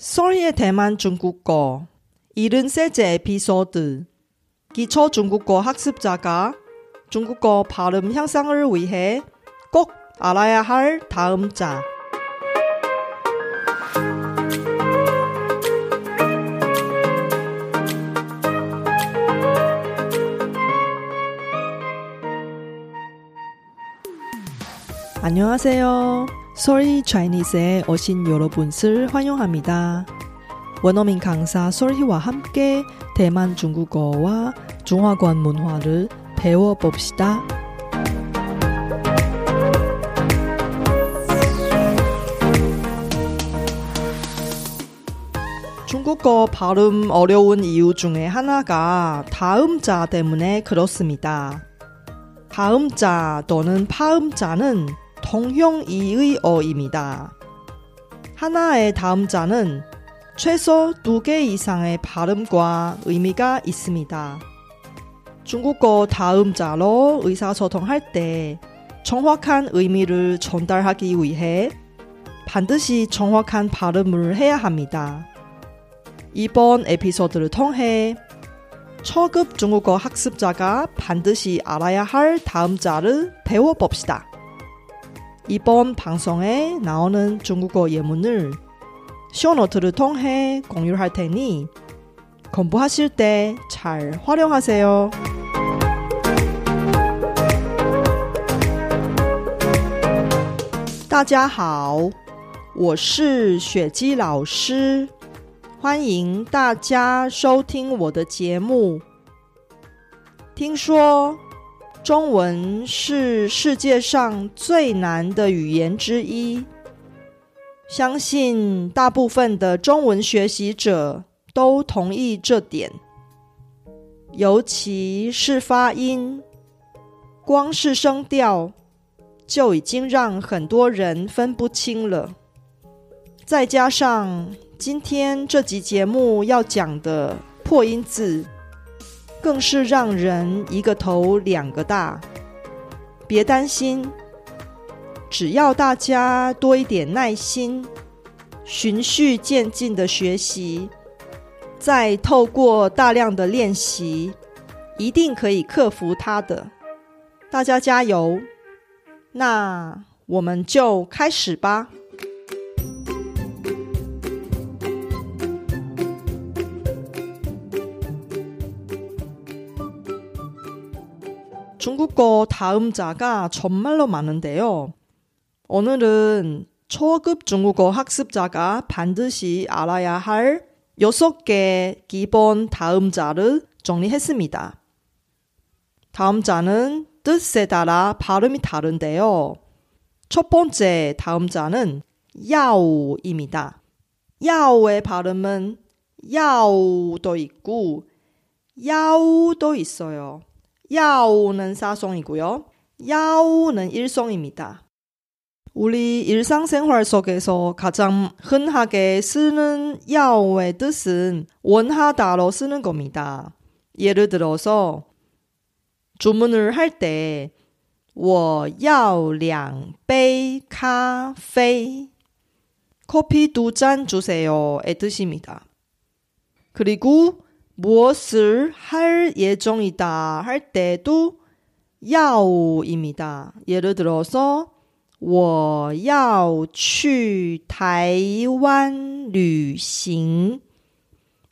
소리의 대만 중국어 73째 에피소드 기초 중국어 학습자가 중국어 발음 향상을 위해 꼭 알아야 할 다음 자 안녕하세요. 소리 차이니스에 오신 여러분을 환영합니다. 원어민 강사 솔희와 함께 대만 중국어와 중화권 문화를 배워봅시다. 중국어 발음 어려운 이유 중에 하나가 다음 자 때문에 그렇습니다. 다음 자 또는 파음 자는 통형이의 어입니다. 하나의 다음 자는 최소 두 개 이상의 발음과 의미가 있습니다. 중국어 다음 자로 의사소통할 때 정확한 의미를 전달하기 위해 반드시 정확한 발음을 해야 합니다. 이번 에피소드를 통해 초급 중국어 학습자가 반드시 알아야 할 다음 자를 배워봅시다. 이번 방송에 나오는 중국어 예문을 쇼노트를 통해 공유할 테니 공부하실 때 잘 활용하세요. 大家好，我是雪姬老师，欢迎大家收听我的节目。听说 中文是世界上最难的语言之一，相信大部分的中文学习者都同意这点。尤其是发音，光是声调就已经让很多人分不清了。再加上今天这集节目要讲的破音字，更是让人一个头两个大。别担心，只要大家多一点耐心，循序渐进的学习，再透过大量的练习，一定可以克服它的。大家加油！那我们就开始吧。 중국어 다음자가 정말로 많은데요. 오늘은 초급 중국어 학습자가 반드시 알아야 할 6개 기본 다음자를 정리했습니다. 다음자는 뜻에 따라 발음이 다른데요. 첫 번째 다음자는 야오입니다. 야오의 발음은 야오도 있고 야오도 있어요. 야오는 사성이고요. 야오는 일성입니다. 우리 일상생활 속에서 가장 흔하게 쓰는 야오의 뜻은 원하다로 쓰는 겁니다. 예를 들어서 주문을 할 때, 我要两杯咖啡. 커피 두 잔 주세요의 뜻입니다. 그리고 무엇을 할 예정이다 할 때도 야오입니다. 예를 들어서 我要去台湾旅行.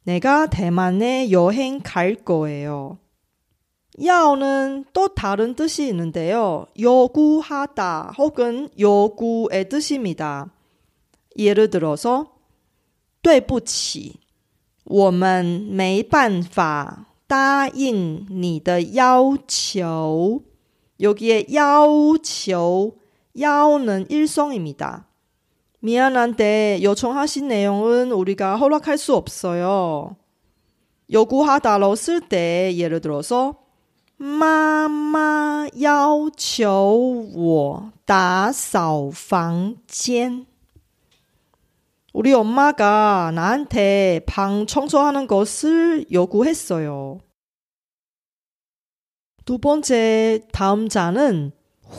내가 대만에 여행 갈 거예요. 야오는 또 다른 뜻이 있는데요. 요구하다 혹은 요구의 뜻입니다. 예를 들어서 对不起, 我们没办法答应你的要求. 여기에 要求, 야오는 일성입니다. 미안한데 요청하신 내용은 우리가 허락할 수 없어요. 요구하다로 쓸 때 예를 들어서 妈妈要求我打扫房间. 우리 엄마가 나한테 방 청소하는 것을 요구했어요. 두 번째 다음자는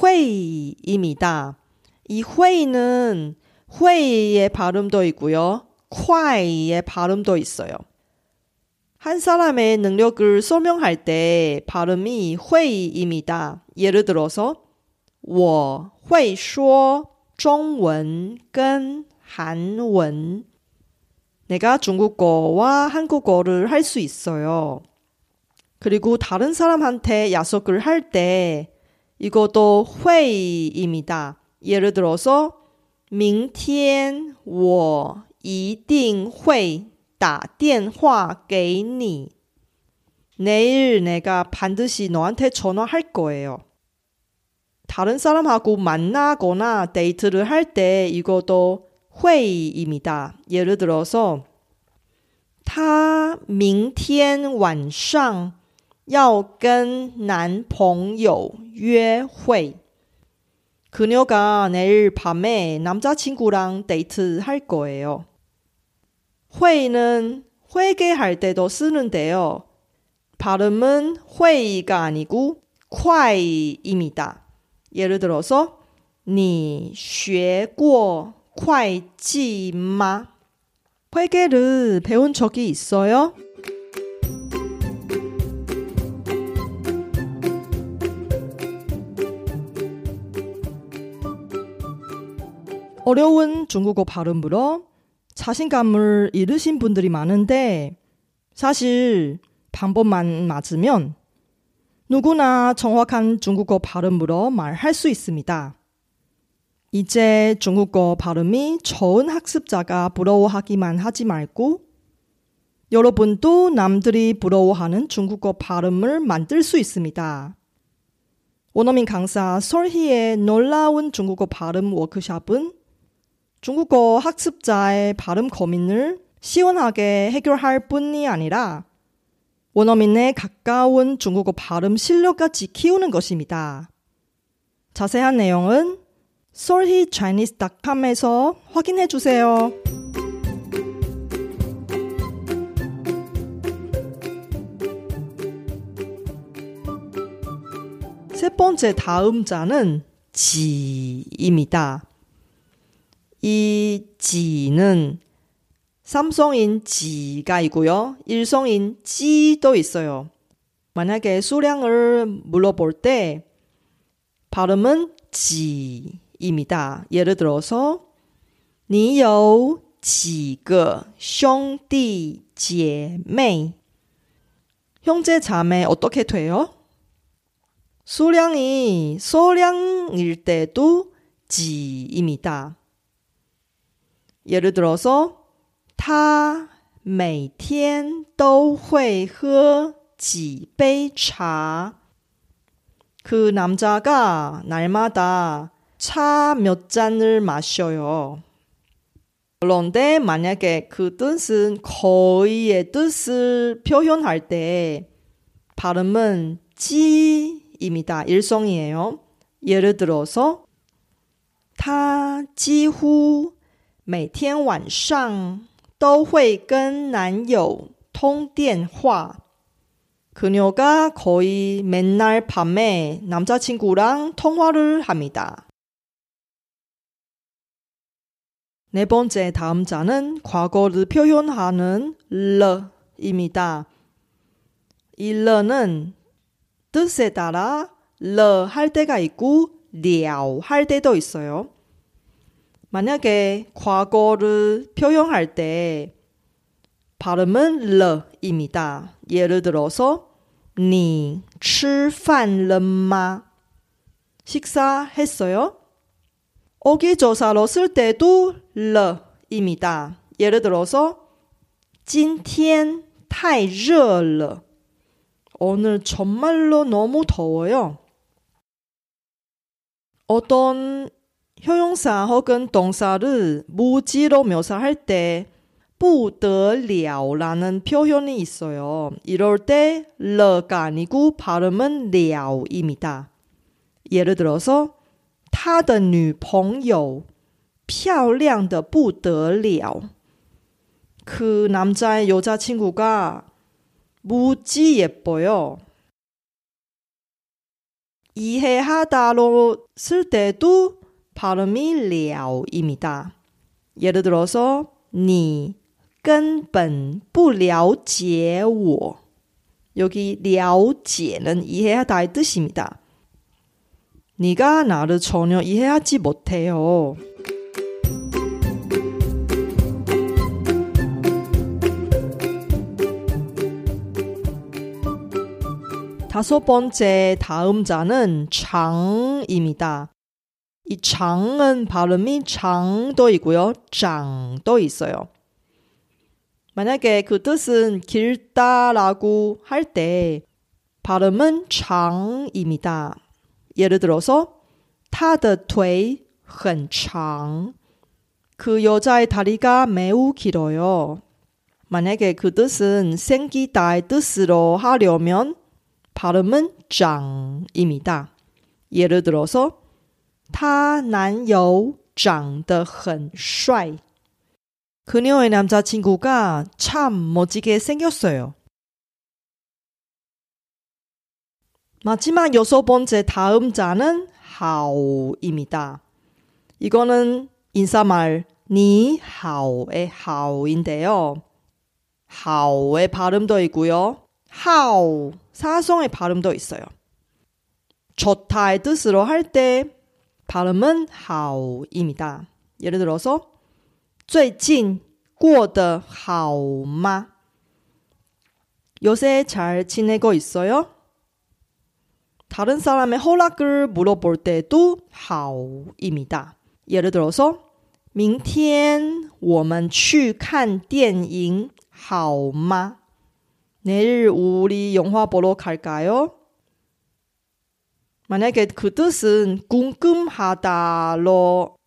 회의입니다. 이 회의는 회의의 발음도 있고요. 快의 발음도 있어요. 한 사람의 능력을 설명할 때 발음이 회입니다. 예를 들어서 我会说中文跟 韩文 내가 중국어와 한국어를 할 수 있어요. 그리고 다른 사람한테 약속을 할 때 이것도 회의입니다. 예를 들어서 明天我一定会打电话给你. 내일 내가 반드시 너한테 전화할 거예요. 다른 사람하고 만나거나 데이트를 할 때 이것도 회의입니다. 예를 들어서 他明天晚上要跟男朋友约会. 그녀가 내일 밤에 남자친구랑 데이트 할 거예요. 회의는 회개할 때도 쓰는데요. 발음은 회의가 아니고 快입니다. 예를 들어서 你学过 会计마 회계를 배운 적이 있어요? 어려운 중국어 발음으로 자신감을 잃으신 분들이 많은데 사실 방법만 맞으면 누구나 정확한 중국어 발음으로 말할 수 있습니다. 이제 중국어 발음이 좋은 학습자가 부러워하기만 하지 말고 여러분도 남들이 부러워하는 중국어 발음을 만들 수 있습니다. 원어민 강사 설희의 놀라운 중국어 발음 워크샵은 중국어 학습자의 발음 고민을 시원하게 해결할 뿐이 아니라 원어민의 가까운 중국어 발음 실력까지 키우는 것입니다. 자세한 내용은 solhichinese.com에서 확인해 주세요. 세 번째 다음자는 지입니다. 이 지는 삼성인 지가 있고요. 일성인 지도 있어요. 만약에 수량을 물어볼 때 발음은 지 입니다. 예를 들어서 你有几个兄弟姐妹? 형제 자매 어떻게 돼요? 수량이 소량일 때도 지입니다. 예를 들어서 他每天都会喝几杯茶。그 남자가 날마다 차 몇 잔을 마셔요. 그런데 만약에 그 뜻은 거의의 뜻을 표현할 때 발음은 찌입니다. 일성이에요. 예를 들어서 他几乎每天晚上都会跟男友通电话。그녀가거의맨날밤에남자친구랑통화를합니다 네 번째 다음 자는 과거를 표현하는 러입니다. 이 러는 뜻에 따라 러할 때가 있고 려할 때도 있어요. 만약에 과거를 표현할 때 발음은 러입니다. 예를 들어서 你吃饭了吗? 식사했어요? 어기조사로 쓸 때도 러입니다. 예를 들어서 今天太热了. 오늘 정말로 너무 더워요. 어떤 형용사 혹은 동사를 무지로 묘사할 때 不得了라는 표현이 있어요. 이럴 때 러가 아니고 발음은 了입니다. 예를 들어서 他的女朋友漂亮的不得了。그 남자의 여자친구가 무지 예뻐요. 이해하다로 쓸 때도 발음이 了입니다. 예를 들어서 你 根本不了解我。여기了解는이해하다의뜻입니다 네가 나를 전혀 이해하지 못해요 다섯 번째 다음 자는 장입니다. 이 장은 발음이 장도 있고요. 장도 있어요. 만약에 그 뜻은 길다라고 할 때 발음은 장입니다. 예를 들어서 他的腿很长그 여자의 다리가 매우 길어요. 만약에 그 뜻은 생기다의 뜻으로 하려면 발음은 장입니다. 예를 들어서 他男友长得很帅. 그녀의 남자친구가 참 멋지게 생겼어요. 마지막 여섯 번째 다음자는 하오입니다. 이거는 인사말 니하오의 하오인데요. 하오의 발음도 있고요. 하오 사성의 발음도 있어요. 좋다의 뜻으로 할 때 발음은 하오입니다. 예를 들어서 最近过得好吗? 요새 잘 지내고 있어요? 다른 사람의 허락을 물어볼 때도 하오입니다. 예를 들어서 明天我们去看电影好吗? 내일 우리 영화 보러 갈까요? 만약에 그 뜻은 궁금하다로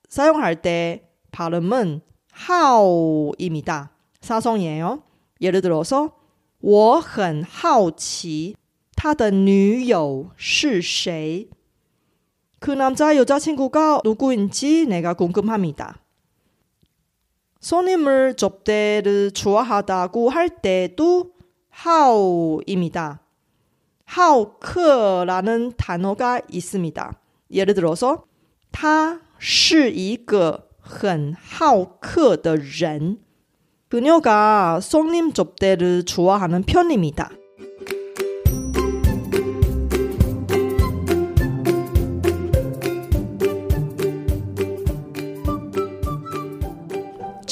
사용할 때 발음은 하오입니다. 사성이에요. 예를 들어서 我很好奇 他的女友是谁그 남자 여자친구가 누구인지 내가 궁금합니다. 손님을 접대를 좋아하다고 할 때도 하오입니다. 하오크라는 단어가 있습니다. 예를 들어서 他是一个很好客的人. 그녀가 손님 접대를 좋아하는 편입니다.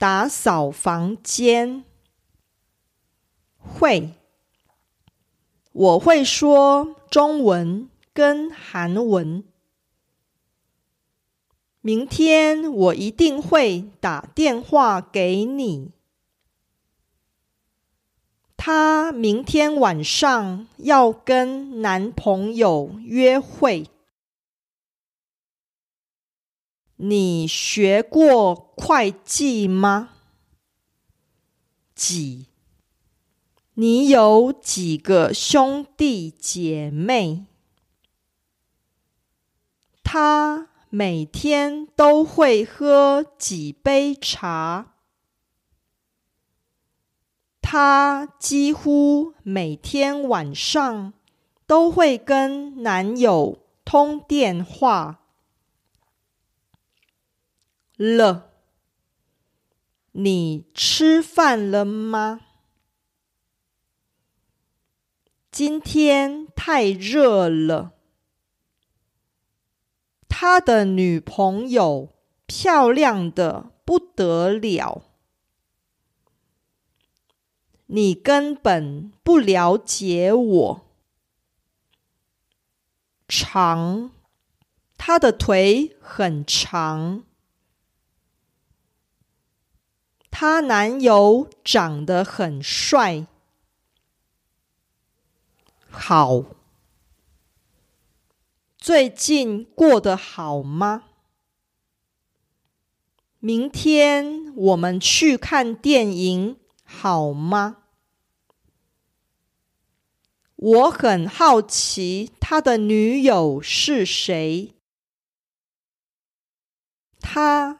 打扫房间。会，我会说中文跟韩文。明天我一定会打电话给你。她明天晚上要跟男朋友约会。你学过会计吗？几？你有几个兄弟姐妹？他每天都会喝几杯茶？他几乎每天晚上都会跟男友通电话。了，你吃饭了吗？今天太热了。他的女朋友漂亮的不得了。你根本不了解我。长，他的腿很长。她男友长得很帅。好，最近过得好吗？明天我们去看电影好吗？我很好奇他的女友是谁。他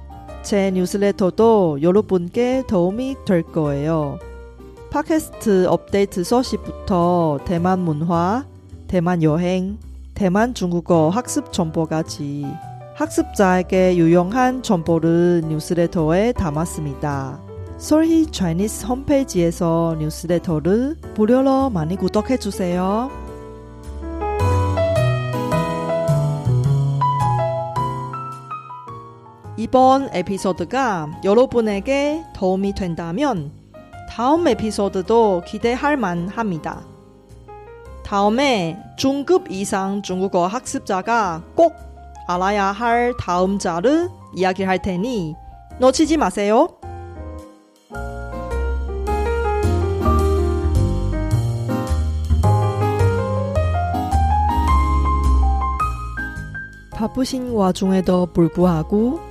제 뉴스레터도 여러분께 도움이 될 거예요. 팟캐스트 업데이트 소식부터 대만 문화, 대만 여행, 대만 중국어 학습 정보까지 학습자에게 유용한 정보를 뉴스레터에 담았습니다. 솔희 차이니스 홈페이지에서 뉴스레터를 무료로 많이 구독해 주세요. 이번 에피소드가 여러분에게 도움이 된다면 다음 에피소드도 기대할 만합니다. 다음에 중급 이상 중국어 학습자가 꼭 알아야 할 다음 자를 이야기할 테니 놓치지 마세요. 바쁘신 와중에도 불구하고